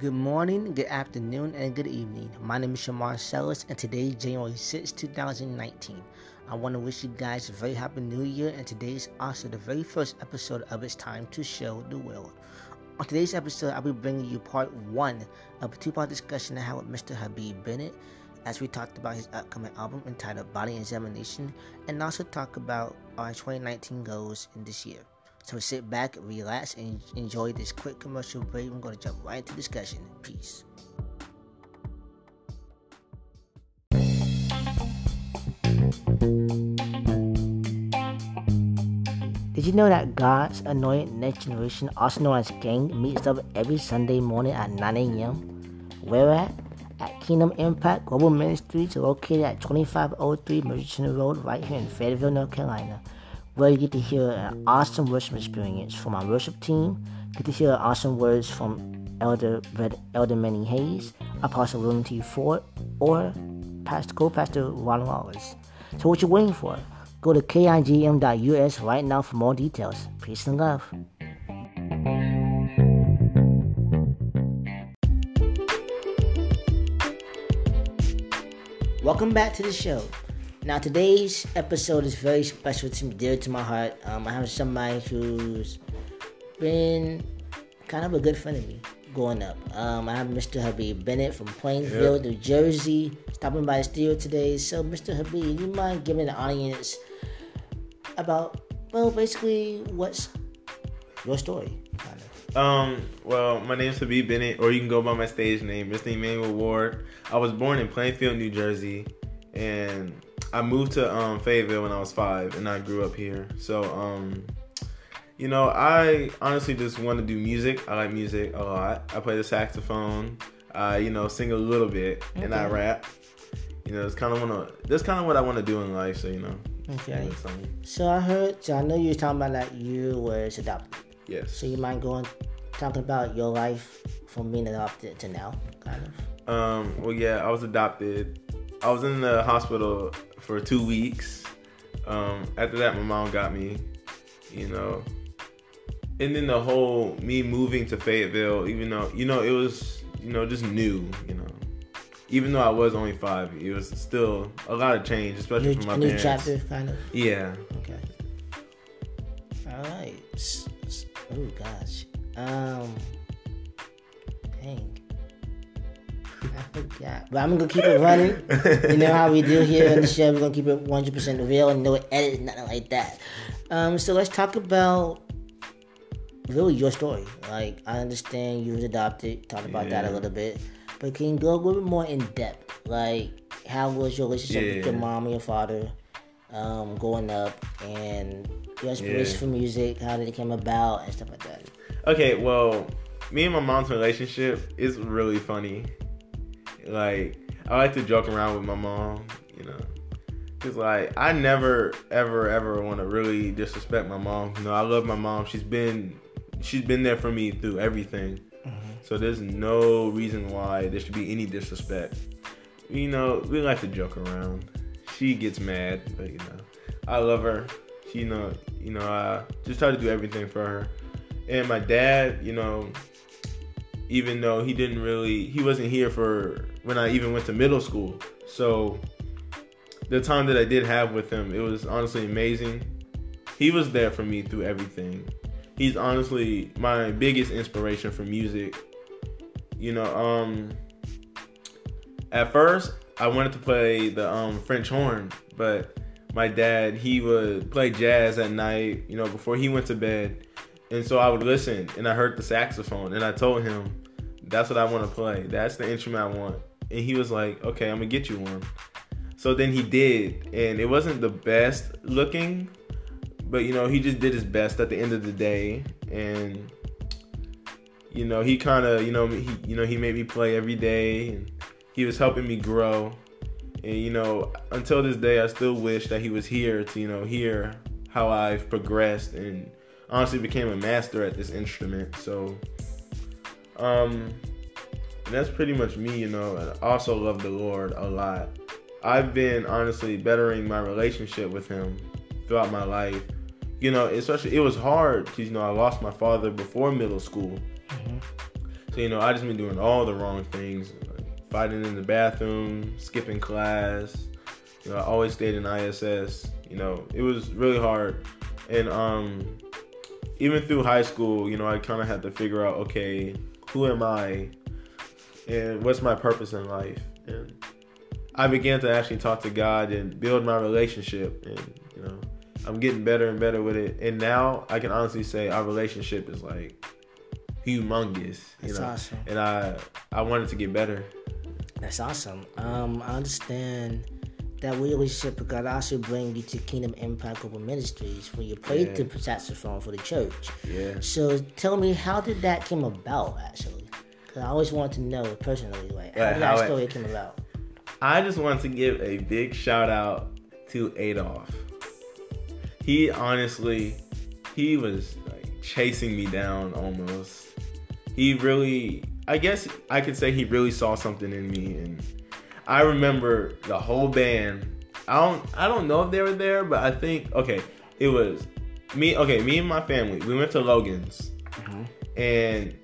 Good morning, good afternoon, and good evening. My name is Shamar Sellers, and today is January 6, 2019. I want to wish you guys a very happy new year, and today is also the very first episode of It's Time to Show the World. On today's episode, I'll be bringing you part one of a two part discussion I had with Mr. Habib Bennett as we talked about his upcoming album entitled Body Examination and also talk about our 2019 goals in this year. So sit back, relax, and enjoy this quick commercial break. We're going to jump right into discussion. Peace. Did you know that God's Anointed Next Generation, also known as Gang, meets up every Sunday morning at 9 a.m.? Where at? At Kingdom Impact Global Ministries, located at 2503 Merchant Road, right here in Fayetteville, North Carolina where you get to hear an awesome worship experience from our worship team. Get to hear awesome words from Elder Elder Manny Hayes, Apostle William T. Ford, or Pastor Co-Pastor Ron Wallace. So what you waiting for? Go to kigm.us right now for more details. Peace and love. Welcome back to the show. Now, today's episode is very special to me, dear to my heart. Um, I have somebody who's been kind of a good friend of me growing up. Um, I have Mr. Habib Bennett from Plainsville, yep. New Jersey, stopping by the studio today. So, Mr. Habib, you mind giving the audience about, well, basically, what's your story? Kind of? Um, well, my name is Habib Bennett, or you can go by my stage name, Mr. Emmanuel Ward. I was born in Plainfield, New Jersey, and I moved to um, Fayetteville when I was five, and I grew up here. So, um, you know, I honestly just want to do music. I like music a lot. I play the saxophone. I, you know, sing a little bit, okay. and I rap. You know, it's kind of wanna. That's kind of what I want to do in life. So, you know. Okay. So I heard. So I know you were talking about that you was adopted. Yes. So you mind going talking about your life from being adopted to now, kind of. Um. Well, yeah, I was adopted. I was in the hospital for two weeks. Um, after that, my mom got me, you know. And then the whole me moving to Fayetteville, even though, you know, it was, you know, just new, you know. Even though I was only five, it was still a lot of change, especially new, for my new parents. chapter, kind of. Yeah. Okay. All right. Oh gosh. Um. Dang. I forgot. But I'm gonna keep it running. you know how we do here on the show. We're gonna keep it 100% real and no edit, nothing like that. Um, so let's talk about really your story. Like I understand you was adopted. Talk about yeah. that a little bit, but can you go a little bit more in depth? Like how was your relationship yeah. with your mom and your father um, growing up, and your inspiration yeah. for music? How did it come about and stuff like that? Okay, well, me and my mom's relationship is really funny. Like I like to joke around with my mom, you know. Cause like I never ever ever want to really disrespect my mom. You know, I love my mom. She's been she's been there for me through everything. Mm-hmm. So there's no reason why there should be any disrespect. You know, we like to joke around. She gets mad, but you know, I love her. She, you know, you know, I just try to do everything for her. And my dad, you know, even though he didn't really, he wasn't here for when I even went to middle school. So the time that I did have with him, it was honestly amazing. He was there for me through everything. He's honestly my biggest inspiration for music. You know, um at first I wanted to play the um French horn, but my dad, he would play jazz at night, you know, before he went to bed. And so I would listen and I heard the saxophone and I told him, that's what I want to play. That's the instrument I want and he was like, "Okay, I'm gonna get you one." So then he did, and it wasn't the best looking, but you know, he just did his best at the end of the day, and you know, he kind of, you know, he, you know, he made me play every day, and he was helping me grow, and you know, until this day, I still wish that he was here to, you know, hear how I've progressed and honestly became a master at this instrument. So, um, and that's pretty much me, you know. And I also love the Lord a lot. I've been honestly bettering my relationship with Him throughout my life. You know, especially it was hard because you know I lost my father before middle school. Mm-hmm. So you know, I just been doing all the wrong things, like fighting in the bathroom, skipping class. You know, I always stayed in ISS. You know, it was really hard, and um, even through high school, you know, I kind of had to figure out, okay, who am I, and what's my purpose in life, and I began to actually talk to God and build my relationship, and you know, I'm getting better and better with it, and now I can honestly say our relationship is like humongous. You That's know, awesome. and I I wanted to get better. That's awesome. Um, I understand that relationship with God also bring you to Kingdom Impact Global Ministries where you played Yeah. the saxophone for the church. Yeah. So tell me, how did that come about? Actually, because I always wanted to know personally, like how Like, did how that it- story come about? I just want to give a big shout out to Adolf. He honestly, he was like chasing me down almost. He really, I guess I could say he really saw something in me, and I remember the whole band. I don't, I don't know if they were there, but I think okay, it was me. Okay, me and my family. We went to Logan's, mm-hmm. and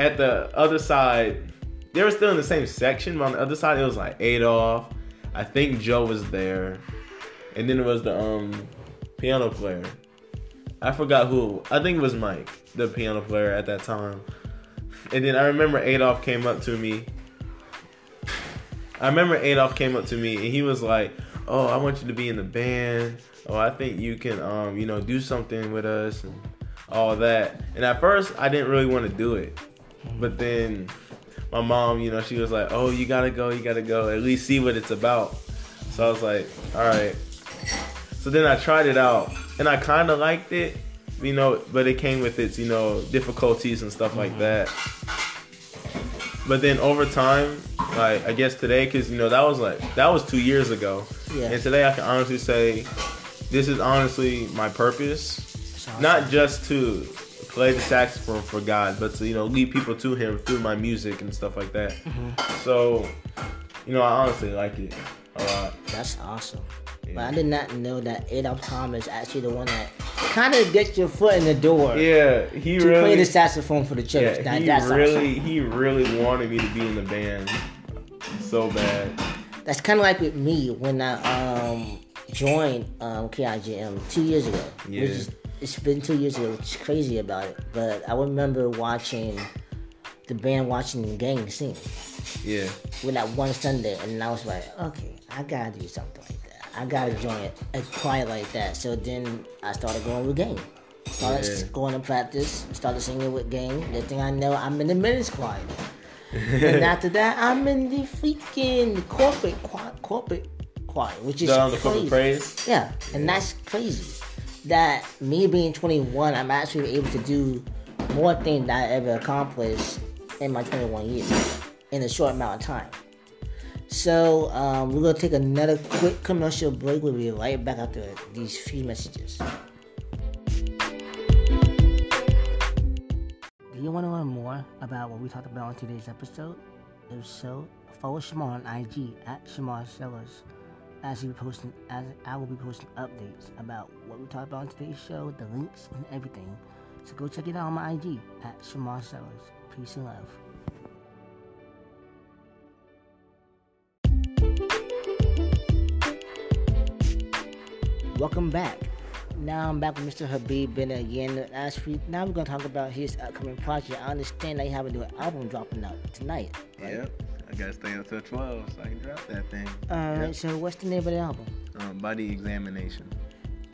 at the other side, they were still in the same section, but on the other side it was like Adolf. I think Joe was there, and then it was the um piano player. I forgot who. I think it was Mike, the piano player at that time. And then I remember Adolf came up to me. I remember Adolf came up to me and he was like, "Oh, I want you to be in the band. Oh, I think you can, um, you know, do something with us and all that." And at first, I didn't really want to do it, but then my mom, you know, she was like, "Oh, you gotta go, you gotta go. At least see what it's about." So I was like, "All right." So then I tried it out, and I kind of liked it, you know, but it came with its, you know, difficulties and stuff like mm-hmm. that. But then over time, like I guess today, because you know that was like that was two years ago, Yeah. and today I can honestly say, this is honestly my purpose, awesome. not just to play the saxophone for God, but to you know lead people to Him through my music and stuff like that. So, you know, I honestly like it a lot. That's awesome. But I did not know that Adolf Thomas actually the one that kind of gets your foot in the door Yeah, he to really. play the saxophone for the church. Yeah, Now, he that's really, awesome. he really wanted me to be in the band so bad. That's kind of like with me when I um, joined um, KIGM two years ago. Yeah. Which is, it's been two years ago, which is crazy about it. But I remember watching the band watching the gang sing Yeah, with that one Sunday, and I was like, okay, I gotta do something like that. I gotta join a choir like that. So then I started going with gang. Started Yeah. going to practice, started singing with gang. Next thing I know, I'm in the men's choir. and after that, I'm in the freaking corporate choir, corporate choir, which is the crazy. corporate praise. Yeah, and that's crazy. That me being 21, I'm actually able to do more things that I ever accomplished in my 21 years in a short amount of time. So um, we're gonna take another quick commercial break. We'll be right back after these few messages. Do you want to learn more about what we talked about on today's episode? If so, follow Shamar on IG at Shamar Sellers. As we posting, as I will be posting updates about what we talked about on today's show, the links and everything. So go check it out on my IG at Shamar Sellers. Peace and love. Welcome back. Now I'm back with Mr. Habib Bennett again. As for, now we're gonna talk about his upcoming project. I understand that you have a new album dropping out tonight. Right? Yep, I gotta stay up till twelve so I can drop that thing. Alright, Yep. so what's the name of the album? Um, body examination.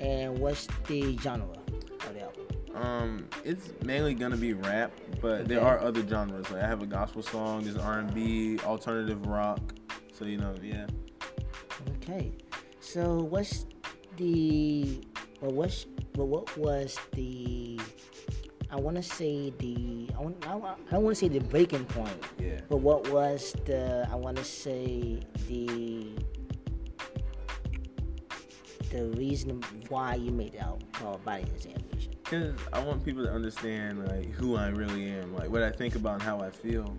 And what's the genre of the album? Um, it's mainly gonna be rap, but there are other genres. Like I have a gospel song, there's R and B, alternative rock. So you know, yeah. Okay. So what's the well what's well what was the I wanna say the I want I, I don't wanna say the breaking point, Yeah. but what was the I wanna say the the reason why you made the album called Body Examination. Cause I want people to understand like who I really am, like what I think about and how I feel.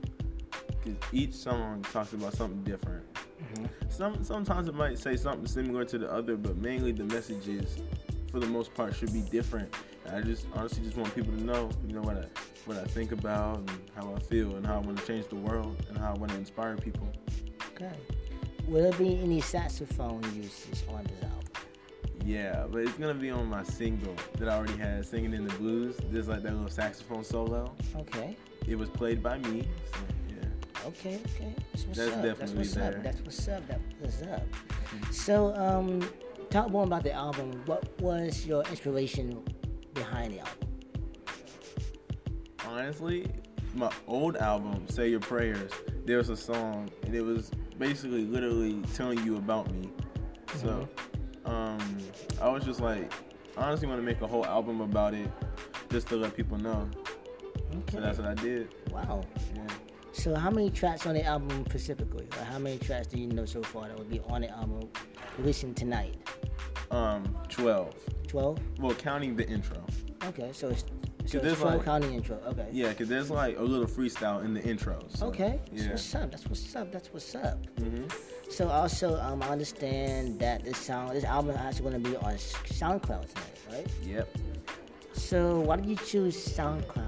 Cause each song talks about something different. Mm-hmm. Some sometimes it might say something similar to the other, but mainly the messages, for the most part, should be different. I just honestly just want people to know, you know, what I what I think about and how I feel and how I want to change the world and how I want to inspire people. Okay. Will there be any saxophone uses on this album? Yeah, but it's gonna be on my single that I already had, singing in the blues. There's like that little saxophone solo. Okay. It was played by me. So, yeah. Okay, okay. That's what's That's up. That's what's there. up. That's what's up. That what's up. So, um, talk more about the album. What was your inspiration behind the album? honestly, my old album, Say Your Prayers, there was a song, and it was basically literally telling you about me. So, um, I was just like, I honestly want to make a whole album about it, just to let people know. Okay. So that's what I did. wow. Yeah. So, how many tracks on the album specifically? Like, how many tracks do you know so far that would be on the album releasing tonight? Um, twelve. Twelve. Well, counting the intro. Okay, so it's so it's like- counting intro. Okay. Yeah, cause there's like a little freestyle in the intro. So, Okay. That's Yeah. what's up. That's what's up. That's what's up. hmm So also, um, I understand that this song, this album is actually going to be on SoundCloud tonight, right? Yep. So why did you choose SoundCloud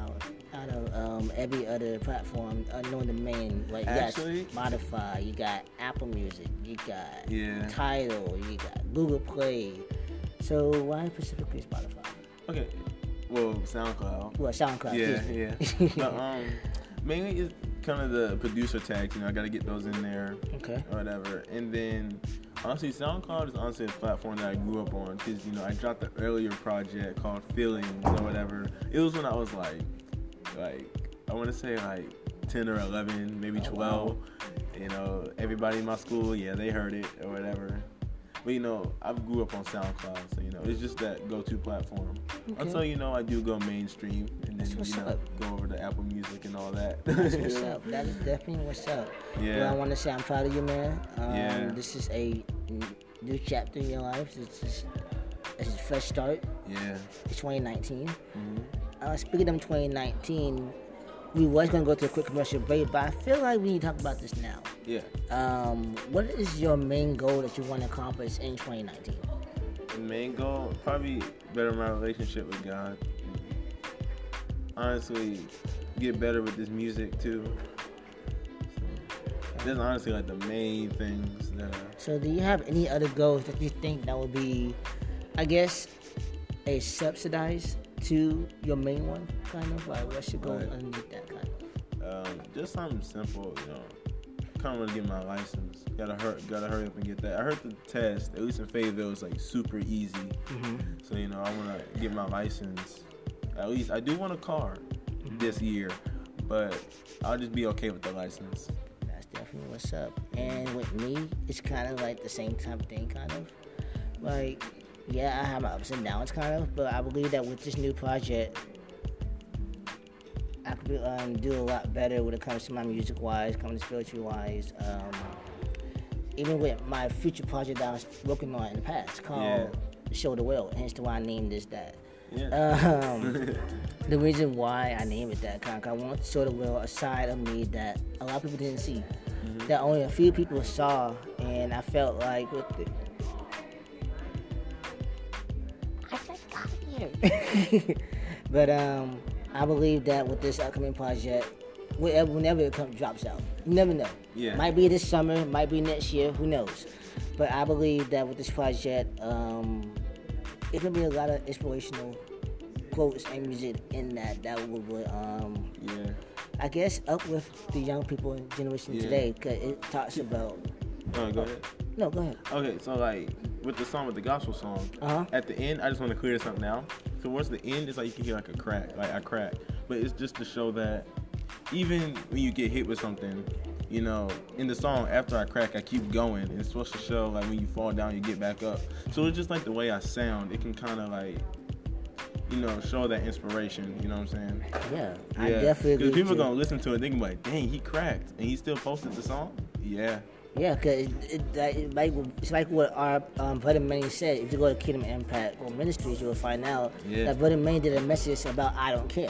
out of um, every other platform, uh, knowing the main? Like, Actually- yes, Spotify, you got Apple Music, you got Yeah. Tidal, you got Google Play. So why specifically Spotify? Okay. Well, SoundCloud. Well, SoundCloud. Yeah, yeah. but um, mainly it's kind of the producer tags. You know, I got to get those in there okay. or whatever. And then honestly, SoundCloud is honestly a platform that I grew up on because you know I dropped the earlier project called Feelings or whatever. It was when I was like, like I want to say like ten or eleven, maybe Oh, twelve. wow. You know, everybody in my school, yeah, they heard it or whatever. But you know, I grew up on SoundCloud, so you know, it's just that go-to platform. Okay. Until you know, I do go mainstream, and then you know, up. go over to Apple Music and all that. That's what's up. That is definitely what's up. Yeah. Well, I want to say I'm proud of you, man. Um, Yeah. This is a new chapter in your life. It's this is a fresh start. Yeah. It's 2019. hmm Uh, speaking of 2019, we was gonna go to a quick commercial break, but I feel like we need to talk about this now. Yeah. Um, what is your main goal that you want to accomplish in 2019? The main goal probably better my relationship with God. Honestly, get better with this music too. So, that's honestly like the main things that. I, So, do you have any other goals that you think that would be, I guess, a subsidized to your main one, kind of like what's your go Right. underneath that kind of? Um, just something simple, you know. Kind of want to get my license. Gotta hurry, gotta hurry up and get that. I heard the test, at least in Fayetteville, is like super easy. Mm-hmm. So you know, I want to get my license. At least I do want a car this year, but I'll just be okay with the license. That's definitely what's up. And with me, it's kind of like the same type of thing, kind of. Like, yeah, I have my ups and downs, kind of, but I believe that with this new project, I could um, do a lot better when it comes to my music wise, coming to spiritual wise. Um, even with my future project that I was working on in the past called Yeah. Show the World, hence why I named this that. Yeah. Um, the reason why I named it that, kind of, I want to show the world a side of me that a lot of people didn't see, that only a few people saw, and I felt like with the. but um, I believe that with this upcoming project, whenever, whenever it comes drops out, you never know. Yeah. Might be this summer, might be next year, who knows? But I believe that with this project, um, it could be a lot of inspirational quotes and music in that that would, would um, yeah. I guess uplift the young people in generation Yeah. today because it talks about. Oh, go ahead. No, go ahead. Okay, so like with the song, with the gospel song, Uh-huh. at the end, I just want to clear something out. So towards the end, it's like you can hear like a crack, like I crack, but it's just to show that even when you get hit with something, you know, in the song after I crack, I keep going. And it's supposed to show like when you fall down, you get back up. So it's just like the way I sound. It can kind of like, you know, show that inspiration. You know what I'm saying? Yeah, I Yeah. definitely. Because people too. gonna listen to it, they gonna be like, "Dang, he cracked," and he still posted the song. Yeah. Yeah, cause it, it, like it's like what our um, brother Manny said. If you go to Kingdom Impact or Ministries, you will find out Yeah. that brother Manny did a message about I don't care,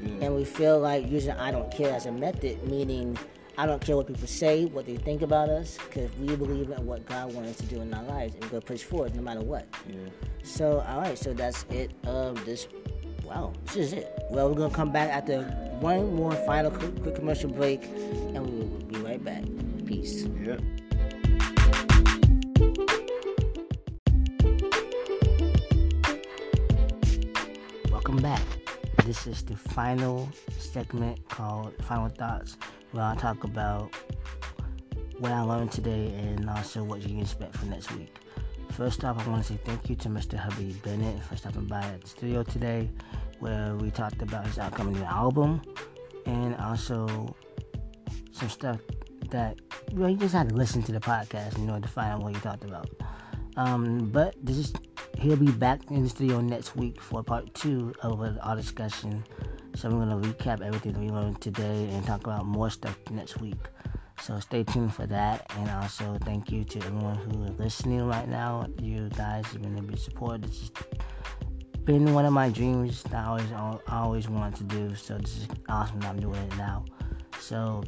Yeah. and we feel like using I don't care as a method, meaning I don't care what people say, what they think about us, because we believe in what God wants us to do in our lives, and we're gonna push forward no matter what. Yeah. So, all right, so that's it. Um, this, wow, this is it. Well, we're gonna come back after one more final quick, quick commercial break, and we will be right back. Peace. Yeah. Welcome back. This is the final segment called Final Thoughts, where I talk about what I learned today and also what you can expect for next week. First off, I want to say thank you to Mr. Habib Bennett for stopping by at the studio today, where we talked about his upcoming new album and also some stuff that well, you just had to listen to the podcast in order to find out what he talked about. Um, but this is he'll be back in the studio next week for part two of our discussion. So we're gonna recap everything that we learned today and talk about more stuff next week. So stay tuned for that, and also thank you to everyone who is listening right now. You guys have been a big support. This has been one of my dreams that I always I always wanted to do. So this is awesome that I'm doing it now. So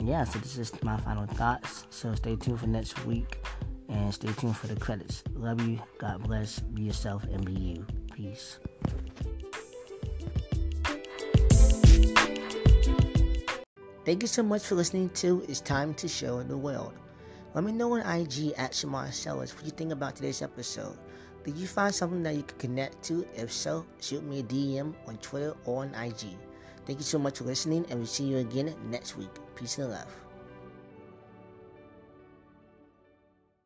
yeah, so this is my final thoughts. So stay tuned for next week and stay tuned for the credits. Love you. God bless. Be yourself and be you. Peace. Thank you so much for listening to It's Time to Show the World. Let me know on IG at Shamar Sellers what you think about today's episode. Did you find something that you could connect to? If so, shoot me a DM on Twitter or on IG. Thank you so much for listening, and we'll see you again next week. Peace and love.